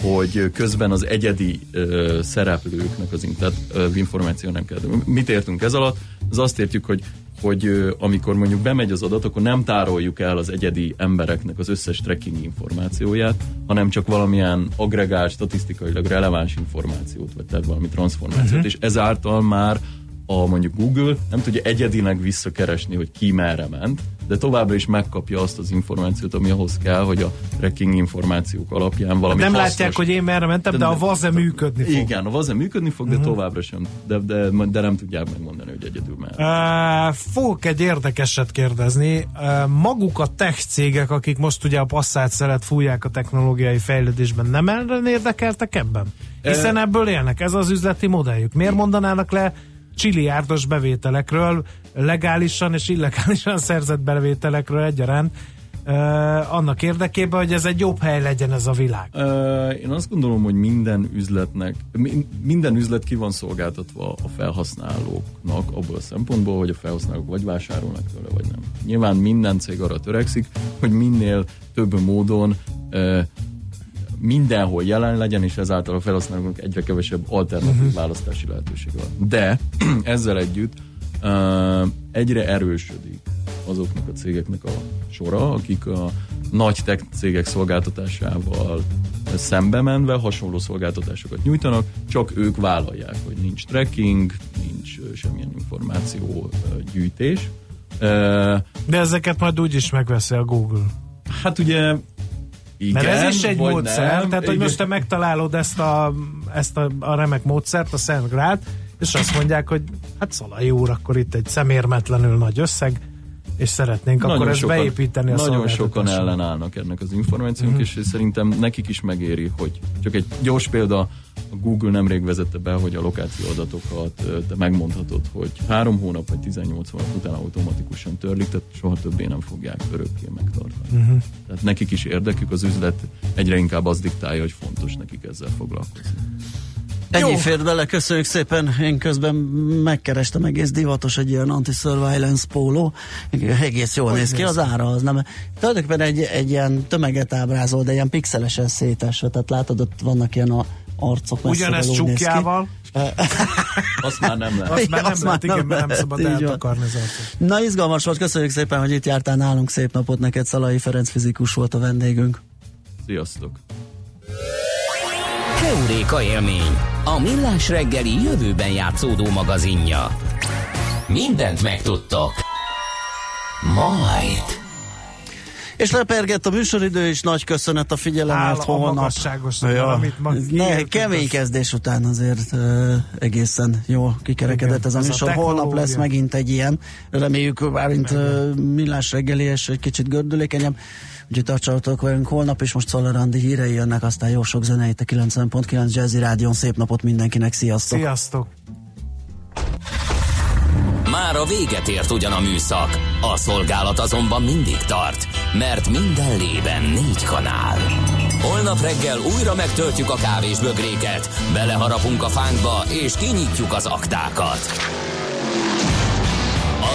R: hogy közben az egyedi ö, szereplőknek az tehát, ö, információ nem kell. Mit értünk ez alatt? Az azt értjük, hogy hogy ö, amikor mondjuk bemegy az adat, akkor nem tároljuk el az egyedi embereknek az összes tracking információját, hanem csak valamilyen agregált, statisztikailag releváns információt, vagy tehát valami transformációt, uh-huh. és ezáltal már a mondjuk Google nem tudja egyedileg visszakeresni, hogy ki merre ment, de továbbra is megkapja azt az információt, ami ahhoz kell, hogy a tracking információk alapján valami
C: Nem
R: hasznos...
C: látják, hogy én merre mentem, de a vaze működni fog.
R: Igen, a vaze működni fog, de
C: Mhm.
R: továbbra sem. De, de, de nem tudják megmondani, hogy egyedül merre.
C: Uh, fogok egy érdekeset kérdezni. Uh, maguk a tech cégek, akik most ugye a passzát szeret fújják a technológiai fejlődésben, nem ellen érdekeltek ebben? Hiszen ebből élnek, ez az üzleti modelljük. Miért mondanának le csiliárdos bevételekről, legálisan és illegálisan szerzett bevételekről egyaránt, uh, annak érdekében, hogy ez egy jobb hely legyen ez a világ.
R: Ö, Én azt gondolom, hogy minden üzletnek, mi- minden üzlet ki van szolgáltatva a felhasználóknak abból a szempontból, hogy a felhasználók vagy vásárolnak tőle, vagy nem. Nyilván minden cég arra törekszik, hogy minél több módon ö, mindenhol jelen legyen, és ezáltal a felhasználóknak egyre kevesebb alternatív
C: Mhm.
R: választási lehetőség van. De ezzel együtt egyre erősödik azoknak a cégeknek a sora, akik a nagy tech cégek szolgáltatásával szembe menve hasonló szolgáltatásokat nyújtanak, csak ők vállalják, hogy nincs tracking, nincs semmilyen információ gyűjtés.
C: De ezeket majd úgyis megveszi a Google.
R: Hát ugye igen,
C: Mert ez is egy módszer,
R: nem.
C: tehát hogy
R: Igen.
C: most te megtalálod ezt a, ezt a, a remek módszert, a Szent Grát, és azt mondják, hogy hát Szalai úr, akkor itt egy szemérmetlenül nagy összeg, és szeretnénk akkor ezt beépíteni a
R: Nagyon sokan ellenállnak ennek az információnk,
C: Mhm.
R: és szerintem nekik is megéri, hogy csak egy gyors példa, a Google nemrég vezette be, hogy a lokáció adatokat te megmondhatod, hogy három hónap vagy 18 hónap után automatikusan törlik, tehát soha többé nem fogják örökké megtartani.
C: Mhm.
R: Tehát nekik is érdekük, az üzlet egyre inkább az diktálja, hogy fontos nekik ezzel foglalkozni.
D: Ennyi fért bele, köszönjük szépen. Én közben megkerestem egész divatos egy ilyen anti-surveillance póló. Egész jól
C: Hogy
D: néz ki, az ára az nem. Tulajdonképpen egy, egy ilyen tömeget ábrázol, de ilyen pixelesen szétesve. Tehát látod, ott vannak ilyen a arcok
C: Ugyanezt csukjával.
R: Azt már nem lehet.
C: Azt már nem
D: Azt
C: lehet, igen, mert nem
D: lehet,
C: szabad eltakarni az arcot.
D: Na, izgalmas volt, köszönjük szépen, hogy itt jártál nálunk, szép napot neked, Szalai Ferenc fizikus volt a vendégünk.
R: Sziasztok!
A: Heuréka élmény, a millás reggeli jövőben játszódó magazinja. Mindent megtudtok. Majd.
D: És lepergett a műsoridő, és nagy köszönet a figyelemért
C: a
D: holnap.
C: magasságosnak, mert amit ma
D: ne, kemény
C: az-
D: kezdés után azért uh, egészen jó kikerekedett
C: Igen,
D: ez a
C: ez a
D: műsor. Holnap lesz megint egy ilyen. Reméljük, bármint uh, millás reggeli, és egy kicsit gördülékenyebb. Úgyhogy tartsatok velünk holnap, és most Szoller Andi hírei jönnek, aztán jó sok zene itt a 90.9 Jazzy Rádion. Szép napot mindenkinek, sziasztok!
C: Sziasztok!
A: Már a véget ért ugyan a műszak, a szolgálat azonban mindig tart, mert minden lében négy kanál. Holnap reggel újra megtöltjük a kávés bögréket, beleharapunk a fánkba és kinyitjuk az aktákat.